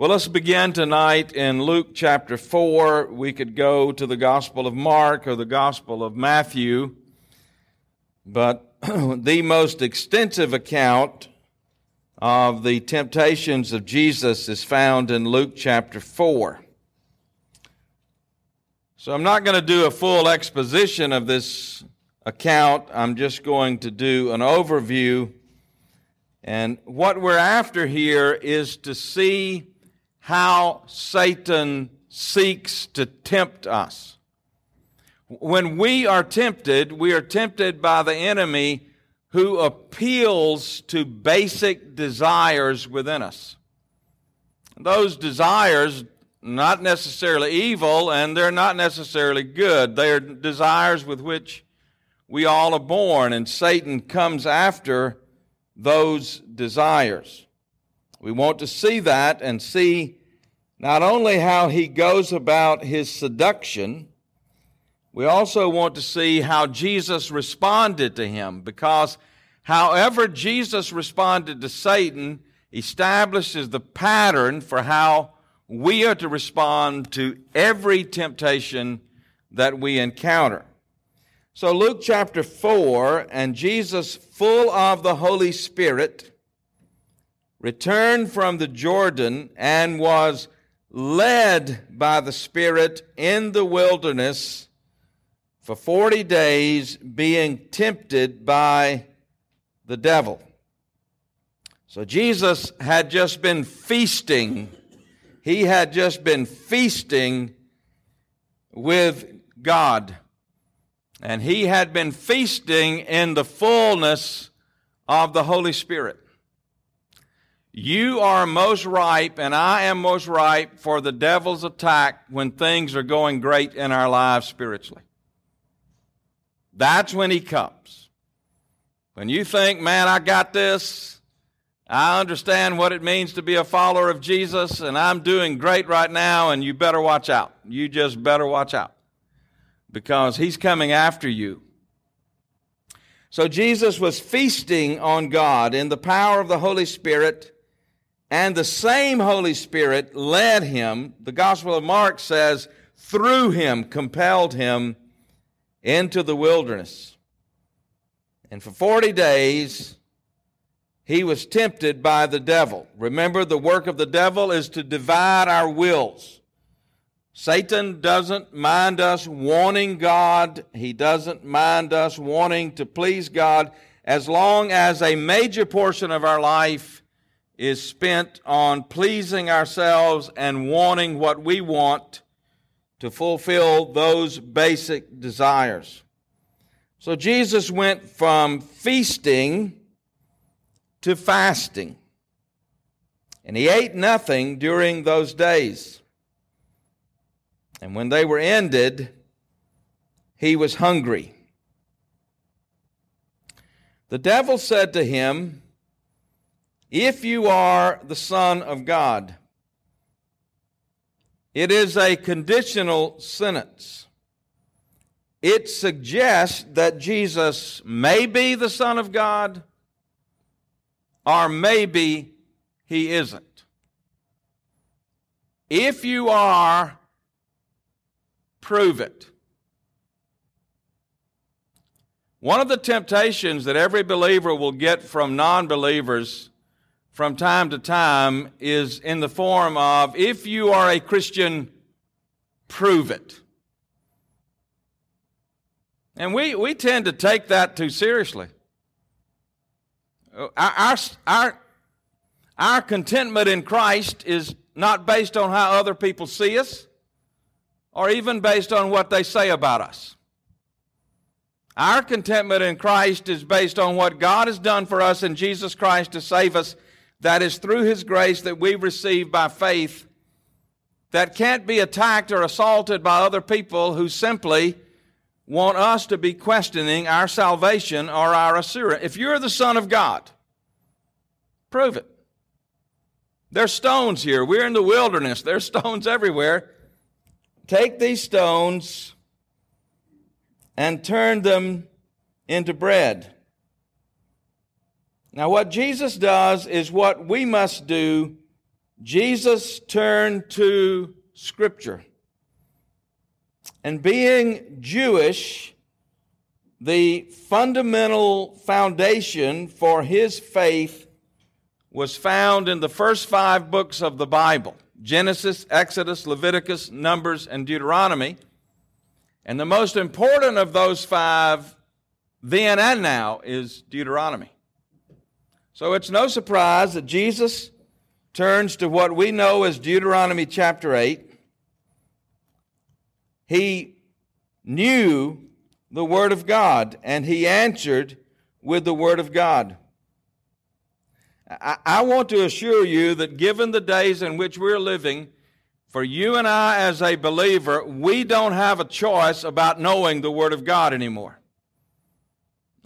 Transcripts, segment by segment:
Well, let's begin tonight in Luke chapter 4. We could go to the Gospel of Mark or the Gospel of Matthew, but the most extensive account of the temptations of Jesus is found in Luke chapter 4. So I'm not going to do a full exposition of this account. I'm just going to do an overview. And what we're after here is to see how Satan seeks to tempt us. When we are tempted, we are tempted by the enemy who appeals to basic desires within us. Those desires, not necessarily evil, and they're not necessarily good. They are desires with which we all are born, and Satan comes after those desires. We want to see that and see not only how he goes about his seduction, we also want to see how Jesus responded to him because however Jesus responded to Satan establishes the pattern for how we are to respond to every temptation that we encounter. So, Luke chapter 4, and Jesus, full of the Holy Spirit, returned from the Jordan and was led by the Spirit in the wilderness for 40 days, being tempted by the devil. So Jesus had just been feasting. He had just been feasting with God. And he had been feasting in the fullness of the Holy Spirit. You are most ripe, and I am most ripe for the devil's attack when things are going great in our lives spiritually. That's when he comes. When you think, man, I got this, I understand what it means to be a follower of Jesus, and I'm doing great right now, and you better watch out. You just better watch out because he's coming after you. So Jesus was feasting on God in the power of the Holy Spirit and the same Holy Spirit led him, the Gospel of Mark says, through him, compelled him into the wilderness. And for 40 days, he was tempted by the devil. Remember, the work of the devil is to divide our wills. Satan doesn't mind us wanting God. He doesn't mind us wanting to please God as long as a major portion of our life is spent on pleasing ourselves and wanting what we want to fulfill those basic desires. So Jesus went from feasting to fasting. And he ate nothing during those days. And when they were ended, he was hungry. The devil said to him, if you are the Son of God. It is a conditional sentence. It suggests that Jesus may be the Son of God, or maybe he isn't. If you are, prove it. One of the temptations that every believer will get from non believers from time to time is in the form of if you are a Christian, prove it. And we, we tend to take that too seriously. Uh, our, our, our, our contentment in Christ is not based on how other people see us or even based on what they say about us. Our contentment in Christ is based on what God has done for us in Jesus Christ to save us that is through His grace that we receive by faith that can't be attacked or assaulted by other people who simply want us to be questioning our salvation or our assurance. If you're the Son of God, prove it. There's stones here. We're in the wilderness. There's stones everywhere. Take these stones and turn them into bread. Now, what Jesus does is what we must do Jesus turned to Scripture. And being Jewish, the fundamental foundation for his faith was found in the first five books of the Bible Genesis, Exodus, Leviticus, Numbers, and Deuteronomy. And the most important of those five, then and now, is Deuteronomy. So it's no surprise that Jesus turns to what we know as Deuteronomy chapter 8. He knew the Word of God and he answered with the Word of God. I, I want to assure you that given the days in which we're living, for you and I as a believer, we don't have a choice about knowing the Word of God anymore.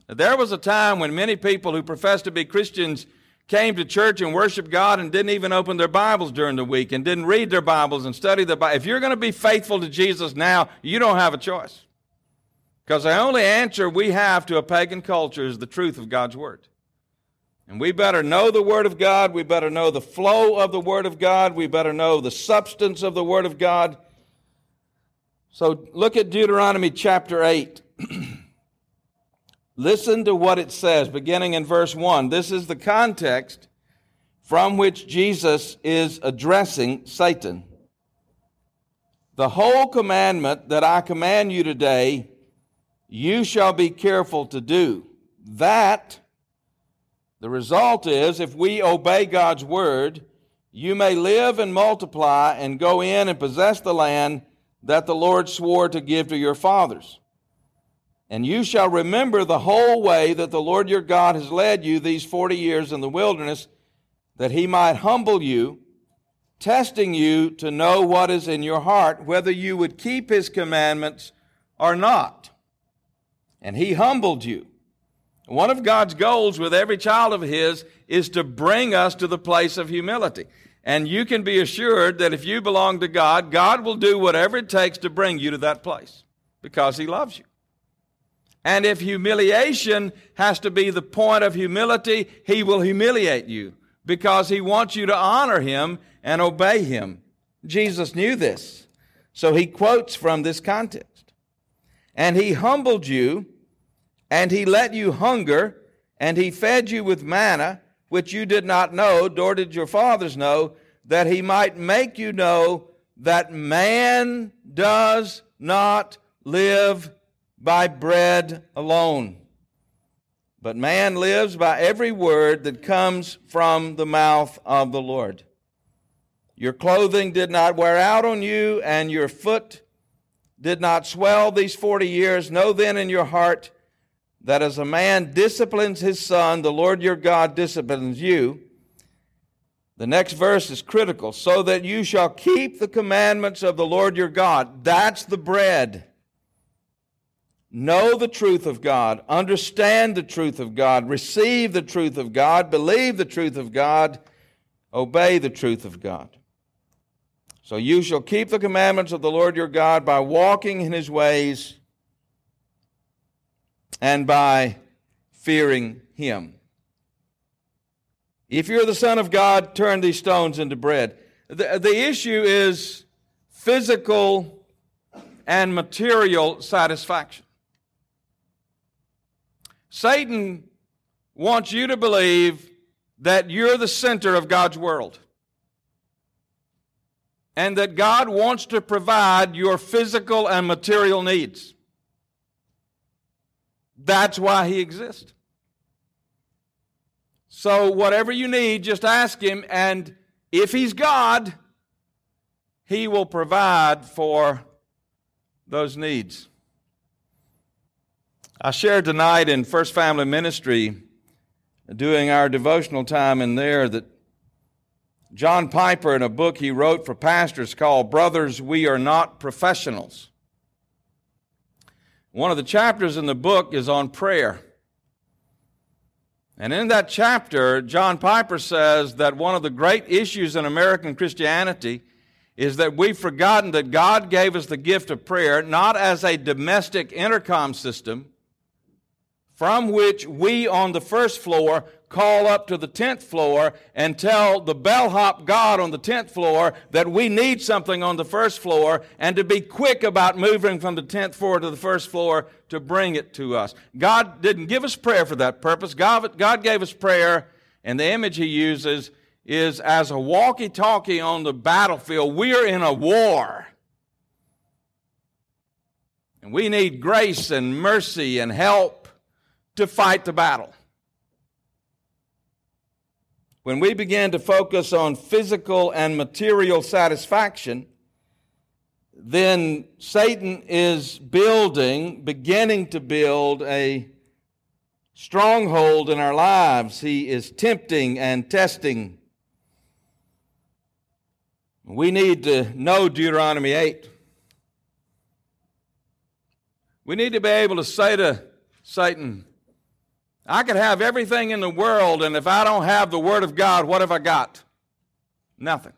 There was a time when many people who professed to be Christians came to church and worshiped God and didn't even open their Bibles during the week and didn't read their Bibles and study the Bible. If you're going to be faithful to Jesus now, you don't have a choice. Because the only answer we have to a pagan culture is the truth of God's Word. And we better know the Word of God. We better know the flow of the Word of God. We better know the substance of the Word of God. So look at Deuteronomy chapter 8. Listen to what it says, beginning in verse 1. This is the context from which Jesus is addressing Satan. The whole commandment that I command you today, you shall be careful to do. That the result is, if we obey God's word, you may live and multiply and go in and possess the land that the Lord swore to give to your fathers. And you shall remember the whole way that the Lord your God has led you these 40 years in the wilderness, that he might humble you, testing you to know what is in your heart, whether you would keep his commandments or not. And he humbled you one of God's goals with every child of His is to bring us to the place of humility. And you can be assured that if you belong to God, God will do whatever it takes to bring you to that place because He loves you. And if humiliation has to be the point of humility, He will humiliate you because He wants you to honor Him and obey Him. Jesus knew this. So He quotes from this context. And He humbled you and he let you hunger, and he fed you with manna, which you did not know, nor did your fathers know, that he might make you know that man does not live by bread alone, but man lives by every word that comes from the mouth of the Lord. Your clothing did not wear out on you, and your foot did not swell these forty years. Know then in your heart that as a man disciplines his son, the Lord your God disciplines you. The next verse is critical. So that you shall keep the commandments of the Lord your God. That's the bread. Know the truth of God. Understand the truth of God. Receive the truth of God. Believe the truth of God. Obey the truth of God. So you shall keep the commandments of the Lord your God by walking in his ways and by fearing Him. If you're the Son of God, turn these stones into bread. The, the issue is physical and material satisfaction. Satan wants you to believe that you're the center of God's world and that God wants to provide your physical and material needs. That's why he exists. So, whatever you need, just ask him, and if he's God, he will provide for those needs. I shared tonight in First Family Ministry, doing our devotional time in there, that John Piper, in a book he wrote for pastors called Brothers, We Are Not Professionals, one of the chapters in the book is on prayer. And in that chapter, John Piper says that one of the great issues in American Christianity is that we've forgotten that God gave us the gift of prayer not as a domestic intercom system from which we on the first floor call up to the 10th floor and tell the bellhop God on the 10th floor that we need something on the first floor and to be quick about moving from the 10th floor to the first floor to bring it to us. God didn't give us prayer for that purpose. God, God gave us prayer, and the image He uses is as a walkie talkie on the battlefield. We're in a war. And we need grace and mercy and help to fight the battle. When we begin to focus on physical and material satisfaction, then Satan is building, beginning to build a stronghold in our lives. He is tempting and testing. We need to know Deuteronomy 8. We need to be able to say to Satan, I could have everything in the world, and if I don't have the Word of God, what have I got? Nothing.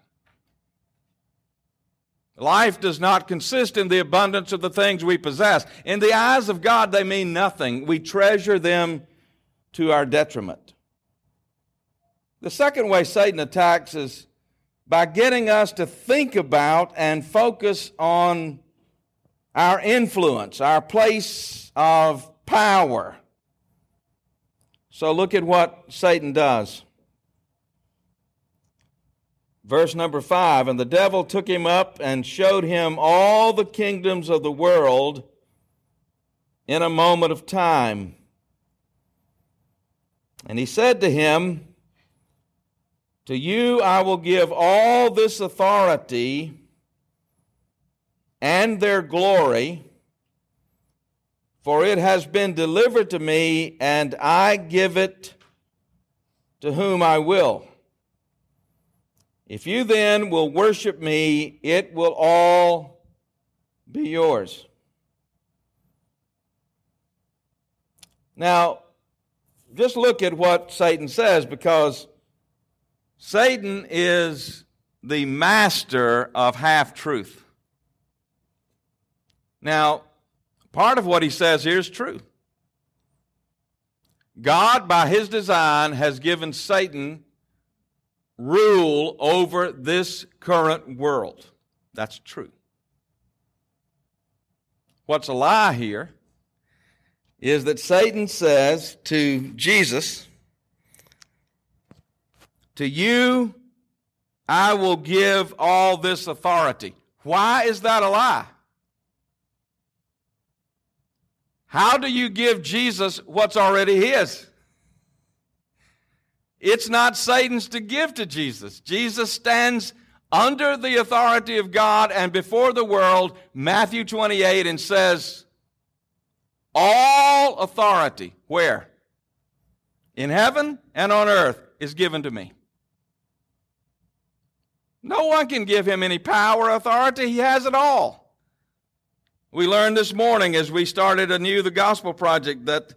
Life does not consist in the abundance of the things we possess. In the eyes of God, they mean nothing. We treasure them to our detriment. The second way Satan attacks is by getting us to think about and focus on our influence, our place of power. So look at what Satan does. Verse number five And the devil took him up and showed him all the kingdoms of the world in a moment of time. And he said to him, To you I will give all this authority and their glory, for it has been delivered to me, and I give it to whom I will. If you then will worship me, it will all be yours. Now, just look at what Satan says because Satan is the master of half truth. Now, part of what he says here is true. God, by his design, has given Satan rule over this current world. That's true. What's a lie here is that Satan says to Jesus, To you I will give all this authority. Why is that a lie? How do you give Jesus what's already his? It's not Satan's to give to Jesus. Jesus stands under the authority of God and before the world, Matthew 28, and says, All authority, where? In heaven and on earth, is given to me. No one can give him any power, or authority. He has it all. We learned this morning as we started anew the gospel project that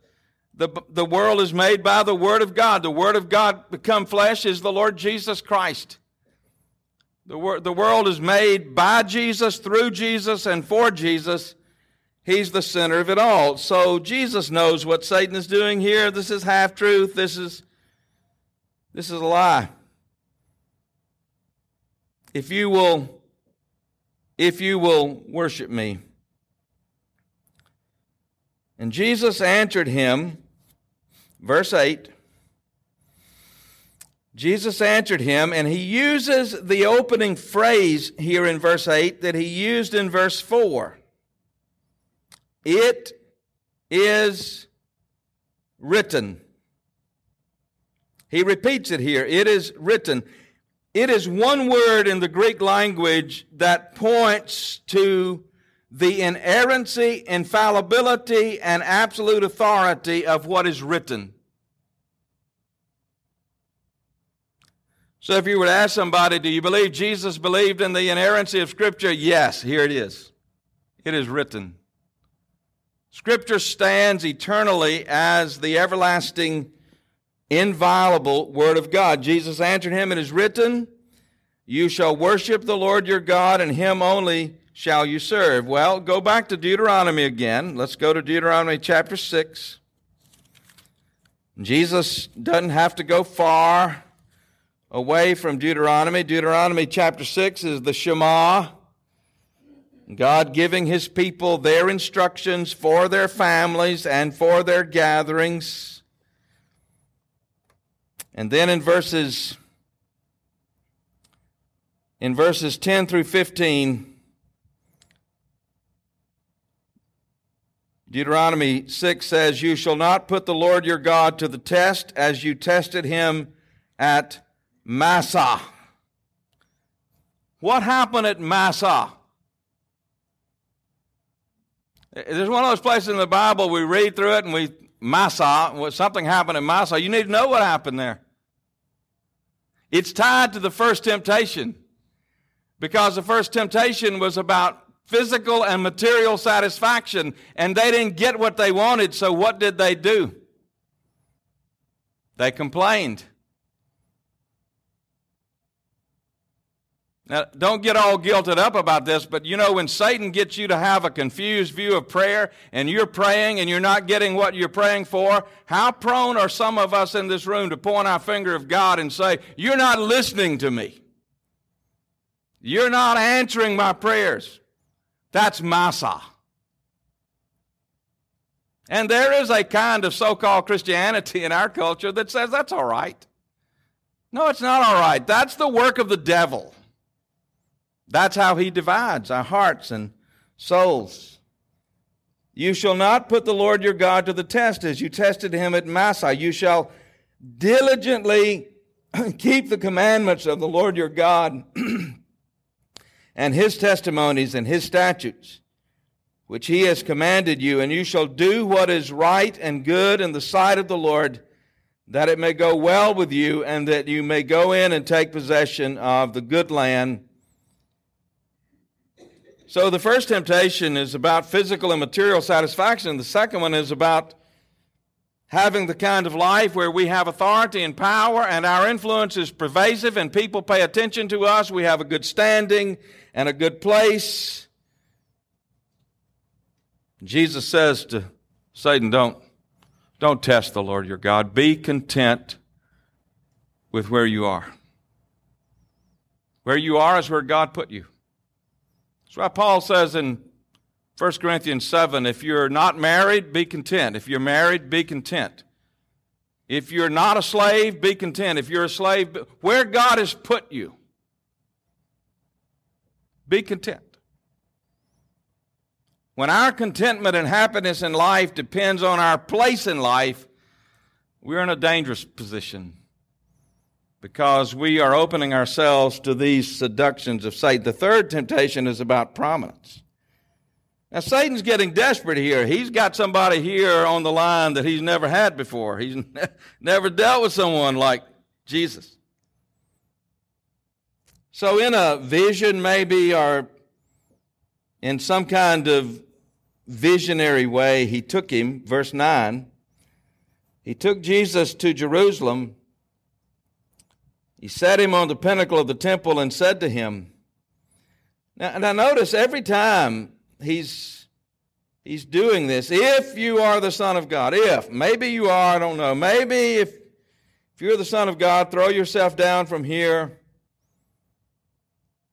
the, the world is made by the Word of God. The Word of God become flesh is the Lord Jesus Christ. The, wor- the world is made by Jesus, through Jesus, and for Jesus. He's the center of it all. So Jesus knows what Satan is doing here. This is half truth. This is, this is a lie. If you will, if you will worship me, and Jesus answered him, verse 8. Jesus answered him, and he uses the opening phrase here in verse 8 that he used in verse 4. It is written. He repeats it here. It is written. It is one word in the Greek language that points to the inerrancy, infallibility, and absolute authority of what is written. So, if you were to ask somebody, Do you believe Jesus believed in the inerrancy of Scripture? Yes, here it is. It is written. Scripture stands eternally as the everlasting, inviolable Word of God. Jesus answered him, It is written, You shall worship the Lord your God, and him only shall you serve? Well, go back to Deuteronomy again. Let's go to Deuteronomy chapter 6. Jesus doesn't have to go far away from Deuteronomy. Deuteronomy chapter 6 is the Shema. God giving his people their instructions for their families and for their gatherings. And then in verses in verses 10 through 15 Deuteronomy 6 says, You shall not put the Lord your God to the test as you tested him at Massah. What happened at Massah? There's one of those places in the Bible we read through it and we Massah, something happened at Massah. You need to know what happened there. It's tied to the first temptation because the first temptation was about physical and material satisfaction, and they didn't get what they wanted, so what did they do? They complained. Now, don't get all guilted up about this, but you know, when Satan gets you to have a confused view of prayer and you're praying and you're not getting what you're praying for, how prone are some of us in this room to point our finger of God and say, You're not listening to me. You're not answering my prayers. That's Massah. And there is a kind of so called Christianity in our culture that says that's all right. No, it's not all right. That's the work of the devil. That's how he divides our hearts and souls. You shall not put the Lord your God to the test as you tested him at Massah. You shall diligently keep the commandments of the Lord your God and his testimonies and his statutes, which he has commanded you, and you shall do what is right and good in the sight of the Lord, that it may go well with you, and that you may go in and take possession of the good land so the first temptation is about physical and material satisfaction. The second one is about having the kind of life where we have authority and power and our influence is pervasive and people pay attention to us. We have a good standing and a good place. Jesus says to Satan, don't, don't test the Lord your God. Be content with where you are. Where you are is where God put you. That's why Paul says in 1 Corinthians 7 if you're not married, be content. If you're married, be content. If you're not a slave, be content. If you're a slave, where God has put you, be content. When our contentment and happiness in life depends on our place in life, we're in a dangerous position because we are opening ourselves to these seductions of Satan. The third temptation is about prominence. Now, Satan's getting desperate here. He's got somebody here on the line that he's never had before. He's never dealt with someone like Jesus. So, in a vision, maybe, or in some kind of visionary way, he took him, verse 9. He took Jesus to Jerusalem he set him on the pinnacle of the temple and said to him, now, now notice every time he's he's doing this, if you are the Son of God, if, maybe you are, I don't know, maybe if, if you're the Son of God, throw yourself down from here.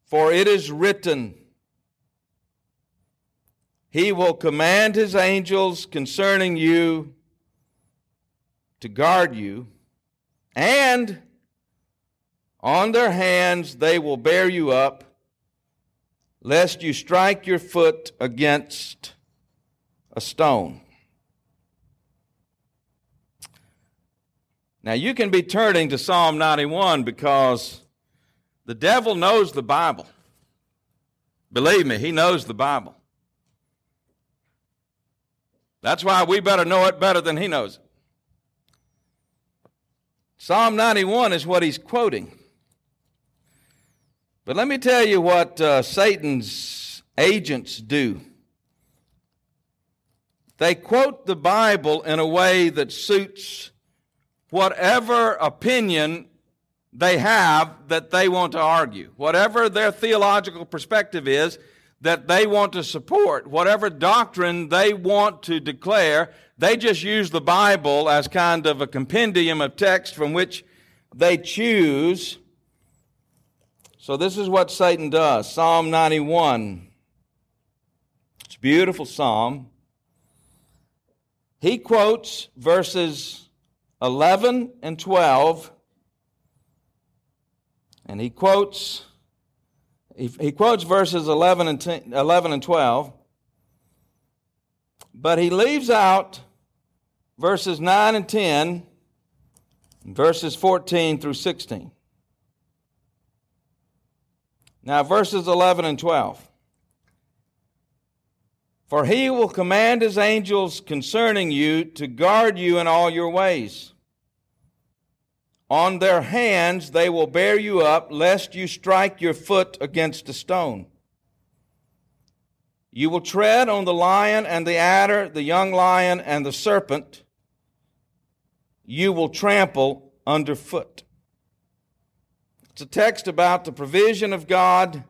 For it is written, He will command His angels concerning you to guard you, and on their hands they will bear you up, lest you strike your foot against a stone. Now, you can be turning to Psalm 91 because the devil knows the Bible. Believe me, he knows the Bible. That's why we better know it better than he knows it. Psalm 91 is what he's quoting. But let me tell you what uh, Satan's agents do. They quote the Bible in a way that suits whatever opinion they have that they want to argue. Whatever their theological perspective is, that they want to support, whatever doctrine they want to declare, they just use the Bible as kind of a compendium of text from which they choose. So this is what Satan does. Psalm 91. It's a beautiful psalm. He quotes verses 11 and 12, and he quotes he, quotes verses 11 and, 10, 11 and 12, but he leaves out verses 9 and 10, verses 14 through 16. Now, verses 11 and 12. For he will command his angels concerning you to guard you in all your ways. On their hands they will bear you up, lest you strike your foot against a stone. You will tread on the lion and the adder, the young lion and the serpent. You will trample underfoot. It's a text about the provision of God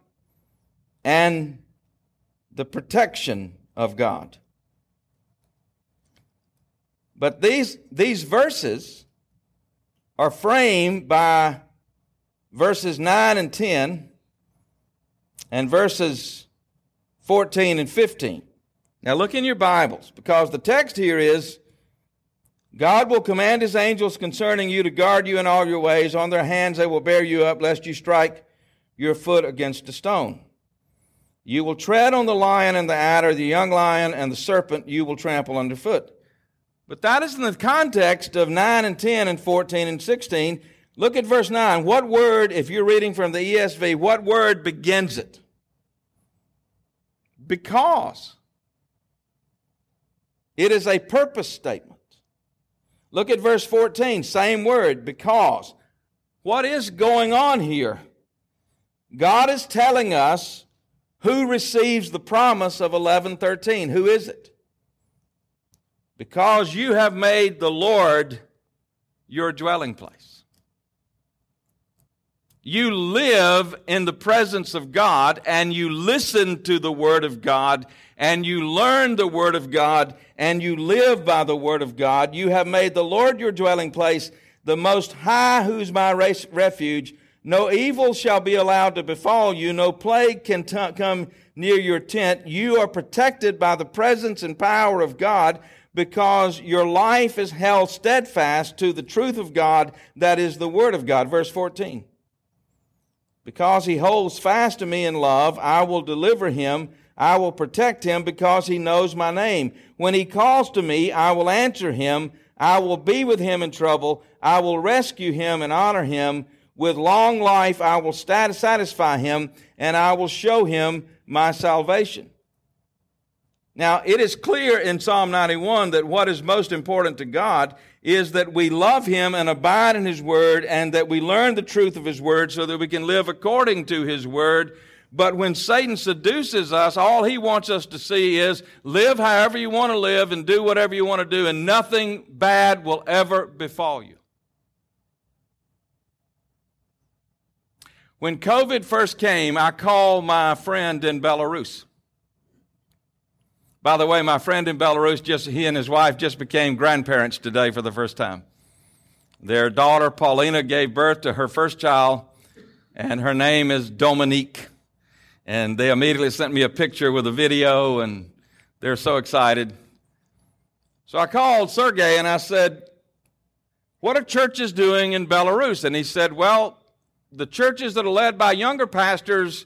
and the protection of God. But these, these verses are framed by verses 9 and 10 and verses 14 and 15. Now look in your Bibles because the text here is God will command his angels concerning you to guard you in all your ways. On their hands they will bear you up, lest you strike your foot against a stone. You will tread on the lion and the adder, the young lion and the serpent you will trample underfoot. But that is in the context of 9 and 10 and 14 and 16. Look at verse 9. What word, if you're reading from the ESV, what word begins it? Because. It is a purpose statement. Look at verse 14, same word, because. What is going on here? God is telling us who receives the promise of 11:13. Who is it? because you have made the Lord your dwelling place. You live in the presence of God and you listen to the Word of God and you learn the Word of God and you live by the Word of God. You have made the Lord your dwelling place, the Most High, who's my refuge. No evil shall be allowed to befall you, no plague can t- come near your tent. You are protected by the presence and power of God because your life is held steadfast to the truth of God that is the Word of God. Verse 14. Because he holds fast to me in love, I will deliver him. I will protect him because he knows my name. When he calls to me, I will answer him. I will be with him in trouble. I will rescue him and honor him. With long life, I will satisfy him and I will show him my salvation. Now, it is clear in Psalm 91 that what is most important to God is that we love Him and abide in His Word and that we learn the truth of His Word so that we can live according to His Word. But when Satan seduces us, all he wants us to see is live however you want to live and do whatever you want to do, and nothing bad will ever befall you. When COVID first came, I called my friend in Belarus. By the way, my friend in Belarus, just he and his wife just became grandparents today for the first time. Their daughter Paulina gave birth to her first child, and her name is Dominique. And they immediately sent me a picture with a video, and they're so excited. So I called Sergey and I said, What are churches doing in Belarus? And he said, Well, the churches that are led by younger pastors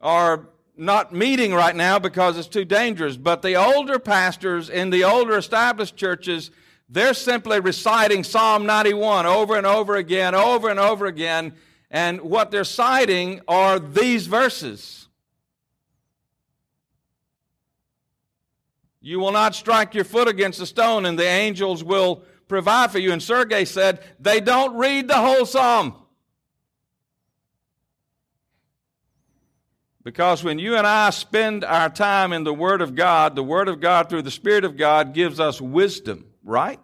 are not meeting right now because it's too dangerous. But the older pastors in the older established churches, they're simply reciting Psalm 91 over and over again, over and over again. And what they're citing are these verses. You will not strike your foot against a stone, and the angels will provide for you. And Sergey said, they don't read the whole psalm. Because when you and I spend our time in the Word of God, the Word of God through the Spirit of God gives us wisdom, right?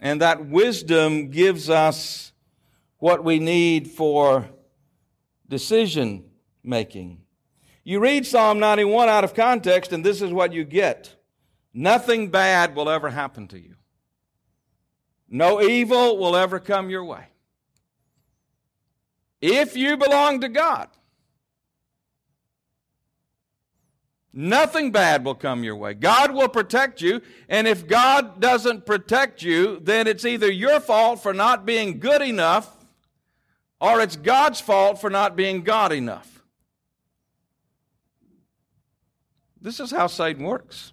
And that wisdom gives us what we need for decision making. You read Psalm 91 out of context, and this is what you get nothing bad will ever happen to you, no evil will ever come your way. If you belong to God, Nothing bad will come your way. God will protect you, and if God doesn't protect you, then it's either your fault for not being good enough, or it's God's fault for not being God enough. This is how Satan works.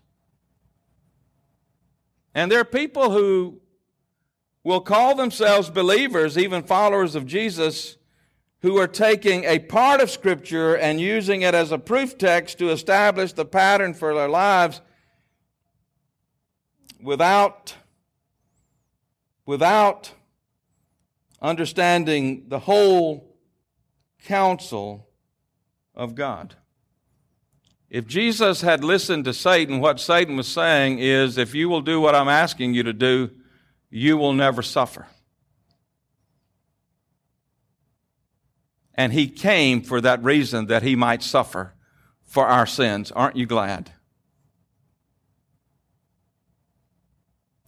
And there are people who will call themselves believers, even followers of Jesus, who are taking a part of Scripture and using it as a proof text to establish the pattern for their lives without, without understanding the whole counsel of God. If Jesus had listened to Satan, what Satan was saying is if you will do what I'm asking you to do, you will never suffer. And he came for that reason that he might suffer for our sins. Aren't you glad?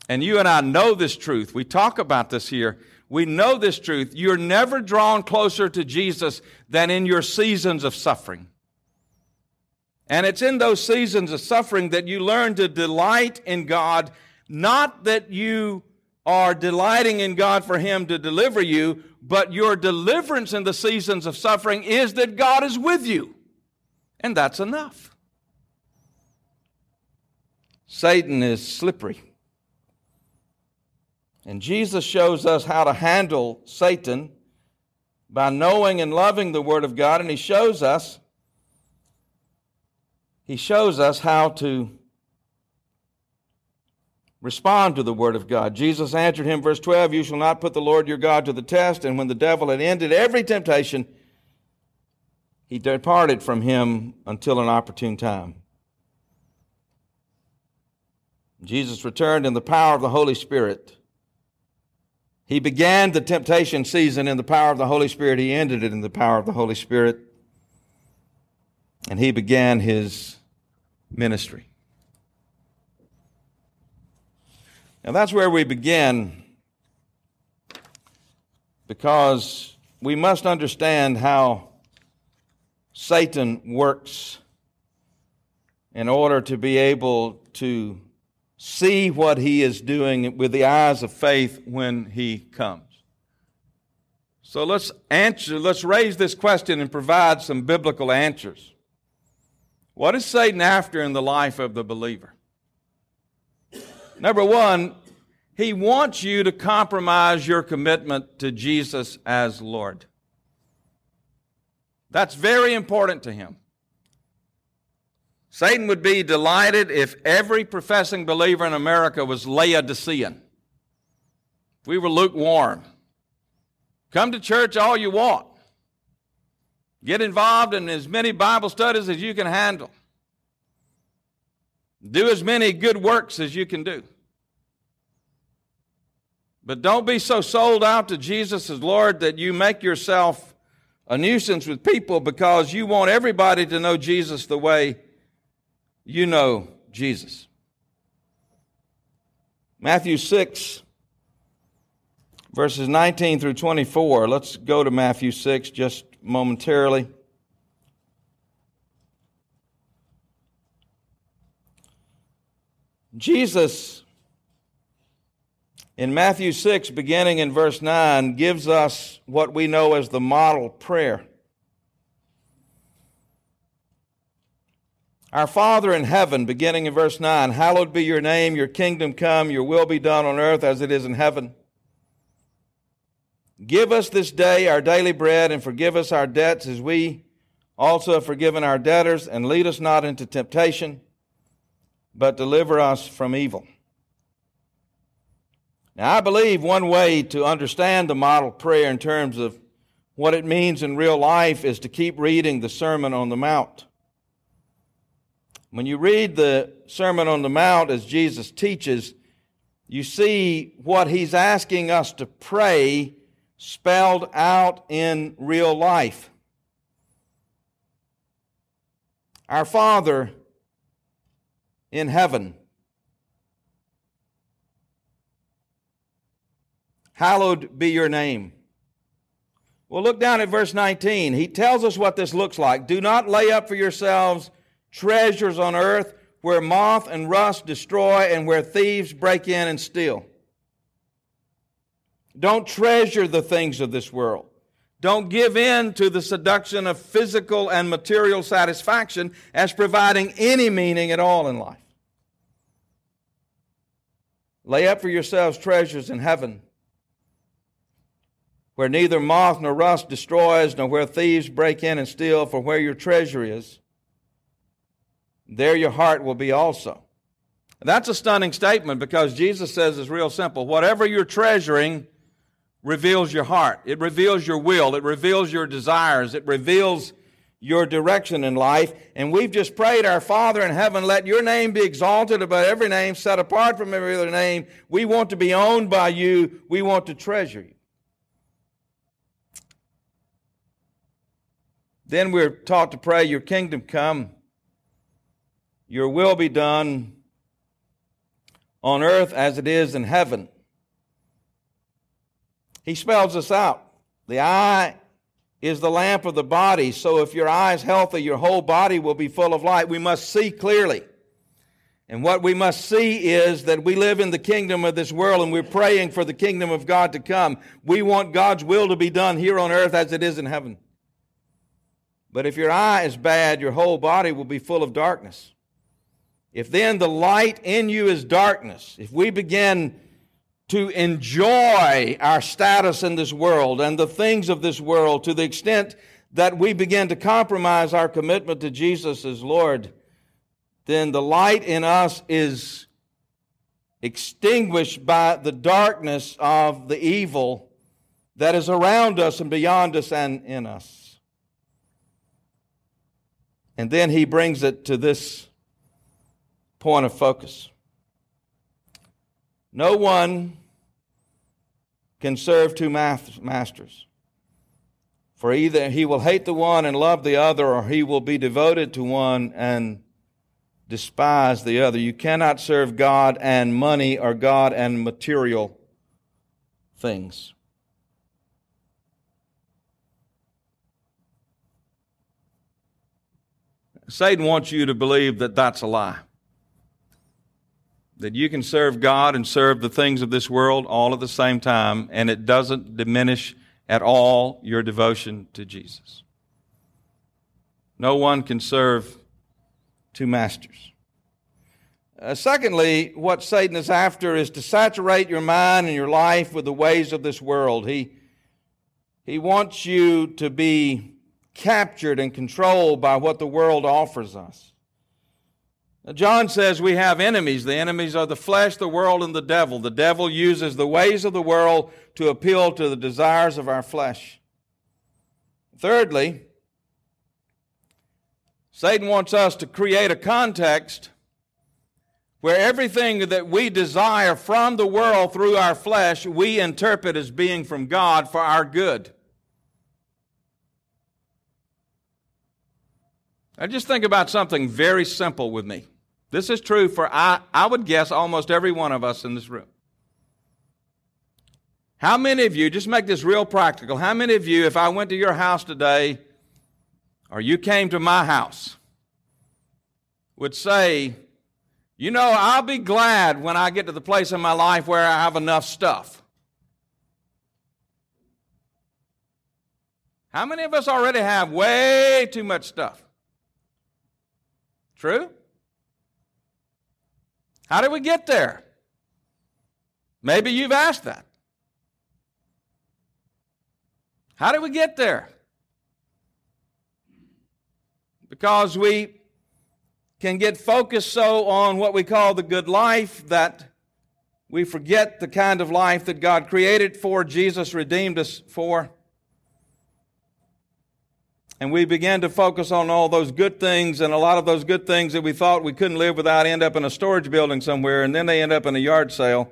And you and I know this truth. We talk about this here. We know this truth. You're never drawn closer to Jesus than in your seasons of suffering. And it's in those seasons of suffering that you learn to delight in God, not that you are delighting in God for Him to deliver you, but your deliverance in the seasons of suffering is that God is with you. And that's enough. Satan is slippery. And Jesus shows us how to handle Satan by knowing and loving the Word of God, and He shows us. He shows us how to respond to the word of God. Jesus answered him, verse 12, You shall not put the Lord your God to the test. And when the devil had ended every temptation, he departed from him until an opportune time. Jesus returned in the power of the Holy Spirit. He began the temptation season in the power of the Holy Spirit. He ended it in the power of the Holy Spirit. And he began his ministry. And that's where we begin because we must understand how Satan works in order to be able to see what he is doing with the eyes of faith when he comes. So let's answer, let's raise this question and provide some biblical answers. What is Satan after in the life of the believer? Number one, he wants you to compromise your commitment to Jesus as Lord. That's very important to him. Satan would be delighted if every professing believer in America was Laodicean. If we were lukewarm. Come to church all you want. Get involved in as many Bible studies as you can handle. Do as many good works as you can do. But don't be so sold out to Jesus as Lord that you make yourself a nuisance with people because you want everybody to know Jesus the way you know Jesus. Matthew 6, verses 19 through 24. Let's go to Matthew 6 just momentarily. Jesus, in Matthew 6, beginning in verse 9, gives us what we know as the model prayer. Our Father in heaven, beginning in verse 9, hallowed be your name, your kingdom come, your will be done on earth as it is in heaven. Give us this day our daily bread and forgive us our debts as we also have forgiven our debtors, and lead us not into temptation, but deliver us from evil. Now, I believe one way to understand the model prayer in terms of what it means in real life is to keep reading the Sermon on the Mount. When you read the Sermon on the Mount as Jesus teaches, you see what he's asking us to pray spelled out in real life. Our Father in heaven, hallowed be your name. Well, look down at verse 19. He tells us what this looks like. Do not lay up for yourselves treasures on earth where moth and rust destroy and where thieves break in and steal. Don't treasure the things of this world. Don't give in to the seduction of physical and material satisfaction as providing any meaning at all in life. Lay up for yourselves treasures in heaven where neither moth nor rust destroys, nor where thieves break in and steal, for where your treasure is, there your heart will be also. That's a stunning statement because Jesus says it's real simple. Whatever you're treasuring reveals your heart. It reveals your will. It reveals your desires. It reveals your direction in life. And we've just prayed, Our Father in heaven, let your name be exalted above every name, set apart from every other name. We want to be owned by you. We want to treasure you. Then we're taught to pray, Your kingdom come, your will be done on earth as it is in heaven. He spells this out. The eye is the lamp of the body, so if your eye is healthy, your whole body will be full of light. We must see clearly. And what we must see is that we live in the kingdom of this world and we're praying for the kingdom of God to come. We want God's will to be done here on earth as it is in heaven. But if your eye is bad, your whole body will be full of darkness. If then the light in you is darkness, if we begin to enjoy our status in this world and the things of this world to the extent that we begin to compromise our commitment to Jesus as Lord, then the light in us is extinguished by the darkness of the evil that is around us and beyond us and in us. And then he brings it to this point of focus. No one can serve two masters. For either he will hate the one and love the other, or he will be devoted to one and despise the other. You cannot serve God and money or God and material things. Satan wants you to believe that that's a lie. That you can serve God and serve the things of this world all at the same time, and it doesn't diminish at all your devotion to Jesus. No one can serve two masters. Uh, secondly, what Satan is after is to saturate your mind and your life with the ways of this world. He, he wants you to be captured and controlled by what the world offers us. John says we have enemies. The enemies are the flesh, the world, and the devil. The devil uses the ways of the world to appeal to the desires of our flesh. Thirdly, Satan wants us to create a context where everything that we desire from the world through our flesh, we interpret as being from God for our good. Now, just think about something very simple with me. This is true for, I, I would guess, almost every one of us in this room. How many of you, just make this real practical, how many of you, if I went to your house today or you came to my house, would say, you know, I'll be glad when I get to the place in my life where I have enough stuff. How many of us already have way too much stuff? True? How did we get there? Maybe you've asked that. How did we get there? Because we can get focused so on what we call the good life that we forget the kind of life that God created for, Jesus redeemed us for. And we began to focus on all those good things, and a lot of those good things that we thought we couldn't live without end up in a storage building somewhere, and then they end up in a yard sale.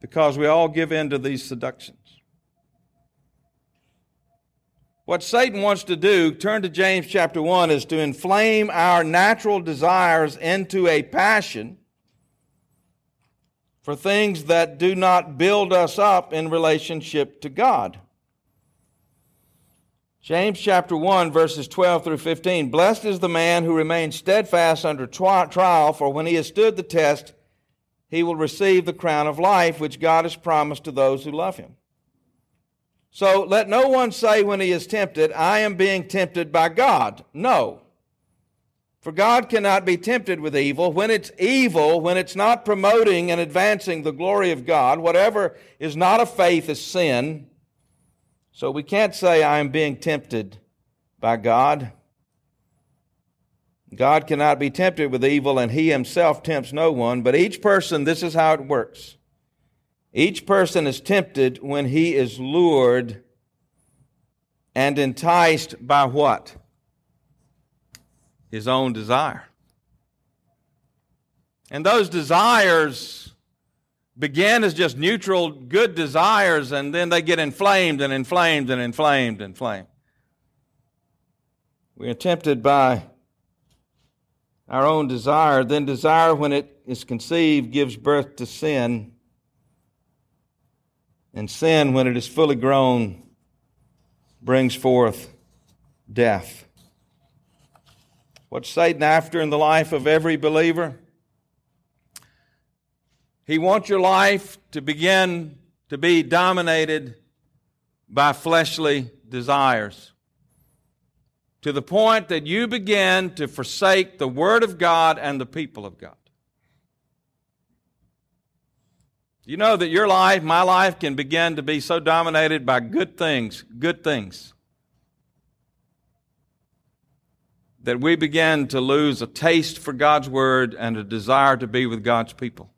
Because we all give in to these seductions. What Satan wants to do, turn to James chapter 1, is to inflame our natural desires into a passion for things that do not build us up in relationship to God. James chapter 1, verses 12 through 15. Blessed is the man who remains steadfast under trial, for when he has stood the test, he will receive the crown of life which God has promised to those who love him. So let no one say when he is tempted, I am being tempted by God. No. For God cannot be tempted with evil. When it's evil, when it's not promoting and advancing the glory of God, whatever is not of faith is sin. So we can't say, I am being tempted by God. God cannot be tempted with evil, and he himself tempts no one. But each person, this is how it works. Each person is tempted when he is lured and enticed by what? His own desire. And those desires begin as just neutral, good desires, and then they get inflamed and inflamed and inflamed and inflamed. We are tempted by our own desire. Then, desire, when it is conceived, gives birth to sin. And sin, when it is fully grown, brings forth death. What's Satan after in the life of every believer? He wants your life to begin to be dominated by fleshly desires to the point that you begin to forsake the Word of God and the people of God. You know that your life, my life, can begin to be so dominated by good things, good things, that we begin to lose a taste for God's Word and a desire to be with God's people.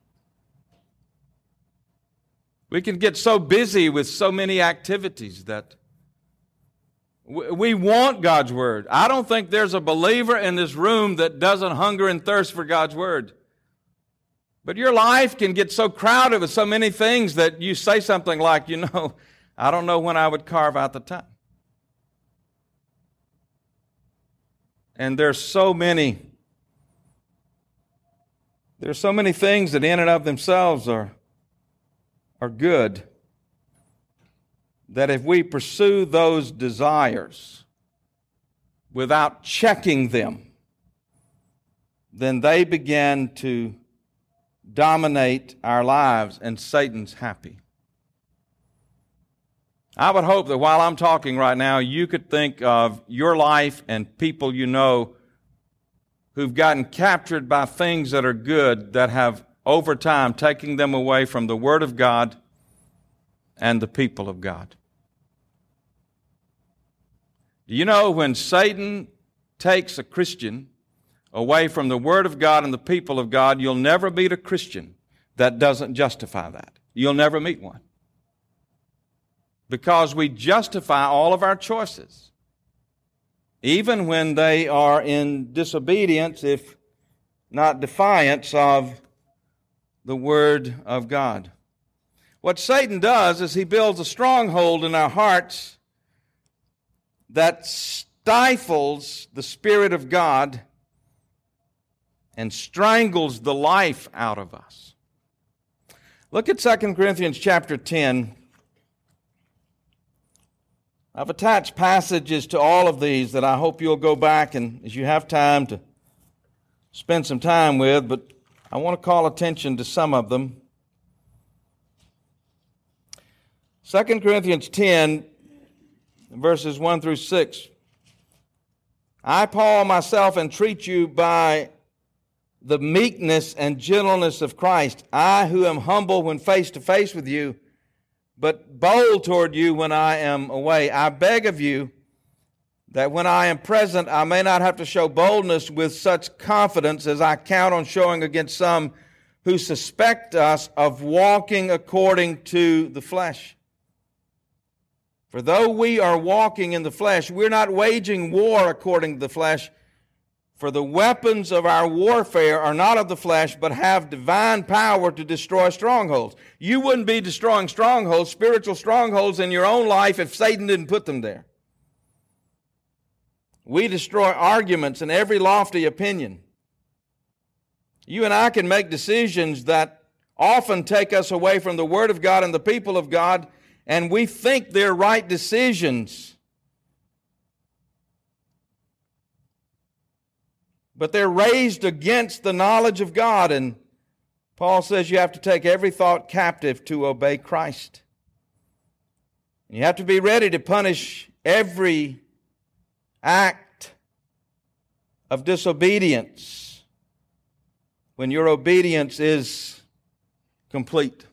We can get so busy with so many activities that we want God's Word. I don't think there's a believer in this room that doesn't hunger and thirst for God's Word. But your life can get so crowded with so many things that you say something like, you know, I don't know when I would carve out the time. And there's so many there's so many things that in and of themselves are are good, that if we pursue those desires without checking them, then they begin to dominate our lives and Satan's happy. I would hope that while I'm talking right now, you could think of your life and people you know who've gotten captured by things that are good that have over time, taking them away from the Word of God and the people of God. Do you know when Satan takes a Christian away from the Word of God and the people of God, you'll never meet a Christian that doesn't justify that. You'll never meet one. Because we justify all of our choices, even when they are in disobedience, if not defiance of the Word of God. What Satan does is he builds a stronghold in our hearts that stifles the Spirit of God and strangles the life out of us. Look at 2 Corinthians chapter 10. I've attached passages to all of these that I hope you'll go back and, as you have time, to spend some time with, but I want to call attention to some of them. 2 Corinthians 10, verses 1 through 6. I, Paul, myself entreat you by the meekness and gentleness of Christ, I who am humble when face to face with you, but bold toward you when I am away. I beg of you that when I am present, I may not have to show boldness with such confidence as I count on showing against some who suspect us of walking according to the flesh. For though we are walking in the flesh, we're not waging war according to the flesh. For the weapons of our warfare are not of the flesh, but have divine power to destroy strongholds. You wouldn't be destroying strongholds, spiritual strongholds in your own life if Satan didn't put them there. We destroy arguments and every lofty opinion. You and I can make decisions that often take us away from the Word of God and the people of God, and we think they're right decisions. But they're raised against the knowledge of God, and Paul says you have to take every thought captive to obey Christ. You have to be ready to punish every act of disobedience when your obedience is complete.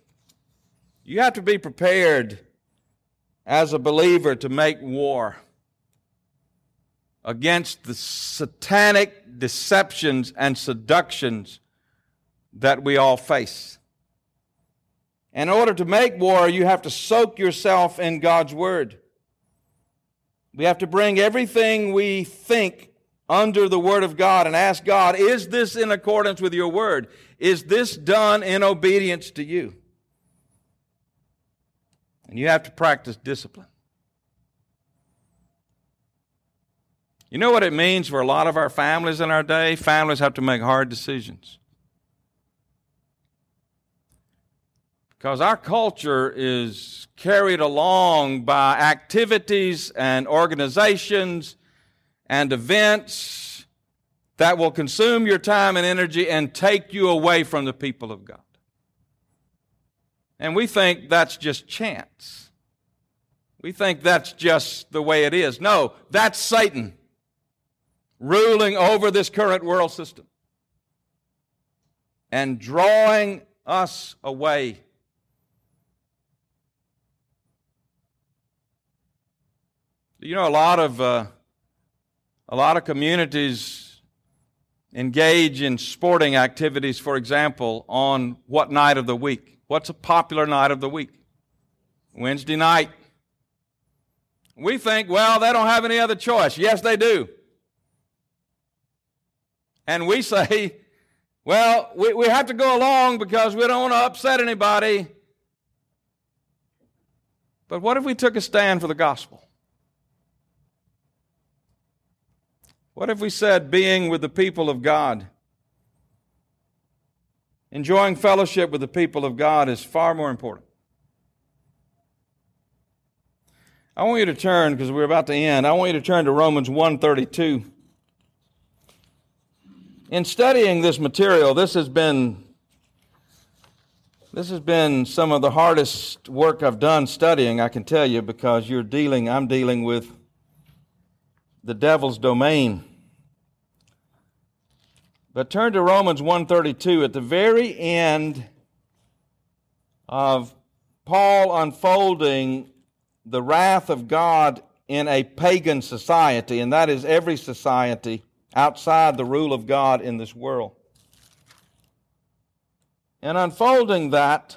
You have to be prepared as a believer to make war against the satanic deceptions and seductions that we all face. In order to make war, you have to soak yourself in God's Word. We have to bring everything we think under the Word of God and ask God, is this in accordance with your Word? Is this done in obedience to you? And you have to practice discipline. You know what it means for a lot of our families in our day? Families have to make hard decisions. Because our culture is carried along by activities and organizations and events that will consume your time and energy and take you away from the people of God. And we think that's just chance. We think that's just the way it is. No, that's Satan ruling over this current world system and drawing us away You know, a lot of uh, a lot of communities engage in sporting activities, for example, on what night of the week? What's a popular night of the week? Wednesday night. We think, well, they don't have any other choice. Yes, they do. And we say, well, we, we have to go along because we don't want to upset anybody. But what if we took a stand for the gospel? What if we said being with the people of God, enjoying fellowship with the people of God is far more important? I want you to turn because we're about to end. I want you to turn to Romans 132. In studying this material, this has been this has been some of the hardest work I've done studying, I can tell you, because you're dealing I'm dealing with the devil's domain. But turn to Romans 132 at the very end of Paul unfolding the wrath of God in a pagan society, and that is every society outside the rule of God in this world. And unfolding that,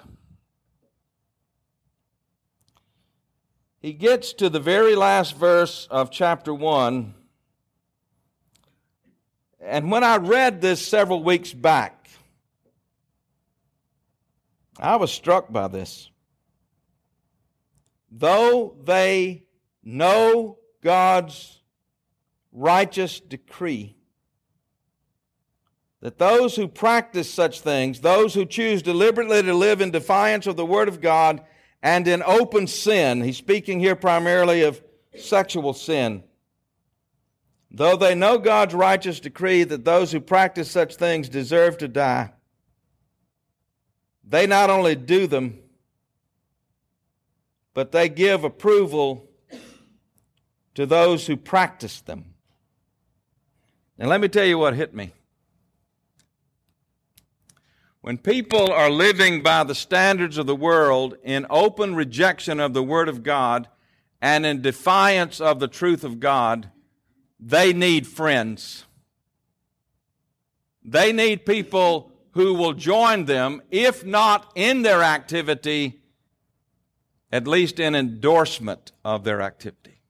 he gets to the very last verse of chapter 1. And when I read this several weeks back, I was struck by this. Though they know God's righteous decree, that those who practice such things, those who choose deliberately to live in defiance of the Word of God, and in open sin. He's speaking here primarily of sexual sin. Though they know God's righteous decree that those who practice such things deserve to die, they not only do them, but they give approval to those who practice them. And let me tell you what hit me. When people are living by the standards of the world in open rejection of the Word of God and in defiance of the truth of God, they need friends. They need people who will join them, if not in their activity, at least in endorsement of their activity.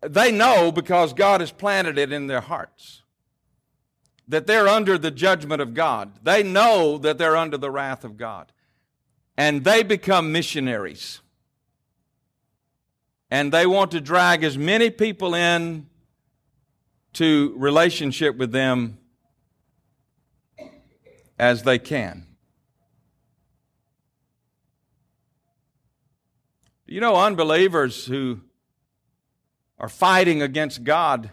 They know because God has planted it in their hearts that they're under the judgment of God. They know that they're under the wrath of God. And they become missionaries. and they want to drag as many people in to relationship with them as they can. You know, unbelievers who are fighting against God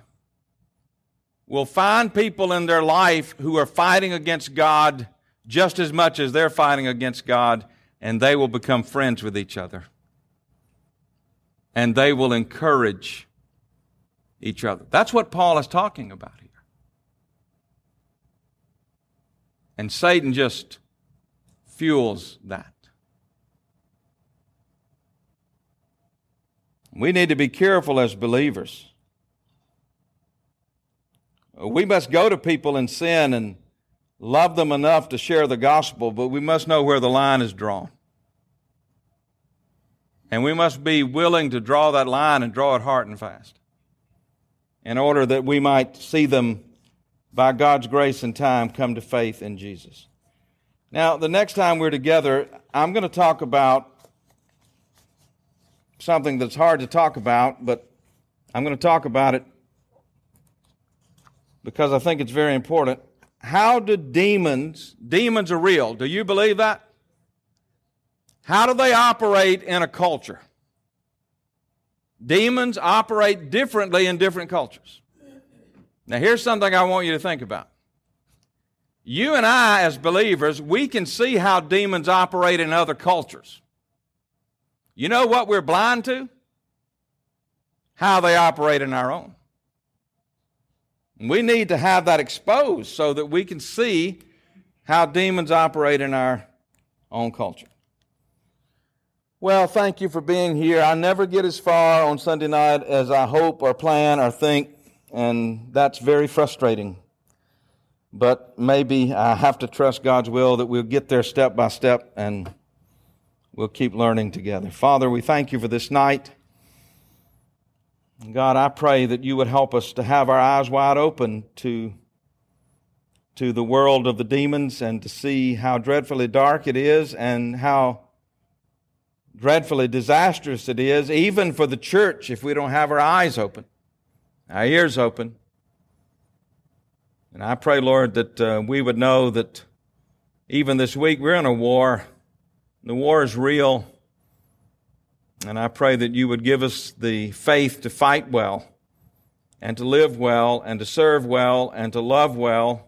will find people in their life who are fighting against God just as much as they're fighting against God, and they will become friends with each other. And they will encourage each other. That's what Paul is talking about here. And Satan just fuels that. We need to be careful as believers. Uh, we must go to people in sin and love them enough to share the gospel, but we must know where the line is drawn. And we must be willing to draw that line and draw it hard and fast in order that we might see them, by God's grace and time, come to faith in Jesus. Now, the next time we're together, I'm going to talk about something that's hard to talk about, but I'm going to talk about it because I think it's very important. How do demons, demons are real. Do you believe that? How do they operate in a culture? Demons operate differently in different cultures. Now, here's something I want you to think about. You and I, as believers, we can see how demons operate in other cultures. You know what we're blind to? How they operate in our own. We need to have that exposed so that we can see how demons operate in our own culture. Well, thank you for being here. I never get as far on Sunday night as I hope or plan or think, and that's very frustrating. But maybe I have to trust God's will that we'll get there step by step and we'll keep learning together. Father, we thank you for this night. God, I pray that you would help us to have our eyes wide open to, to the world of the demons and to see how dreadfully dark it is and how dreadfully disastrous it is, even for the church, if we don't have our eyes open, our ears open. And I pray, Lord, that uh, we would know that even this week we're in a war the war is real. And I pray that you would give us the faith to fight well and to live well and to serve well and to love well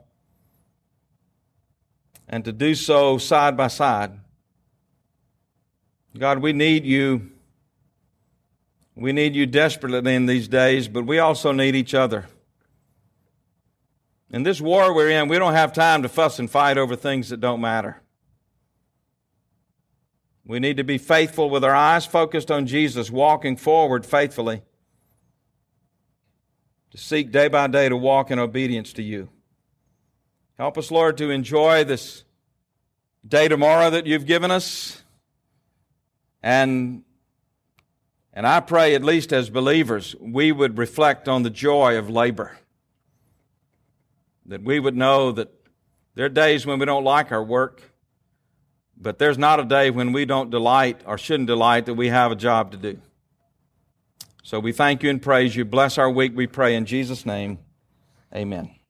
and to do so side by side. God, we need you. We need you desperately in these days, but we also need each other. In this war we're in, we don't have time to fuss and fight over things that don't matter. We need to be faithful with our eyes focused on Jesus, walking forward faithfully to seek day by day to walk in obedience to you. Help us, Lord, to enjoy this day tomorrow that you've given us. And, and I pray, at least as believers, we would reflect on the joy of labor. That we would know that there are days when we don't like our work. But there's not a day when we don't delight or shouldn't delight that we have a job to do. So we thank you and praise you. Bless our week, we pray in Jesus' name. Amen.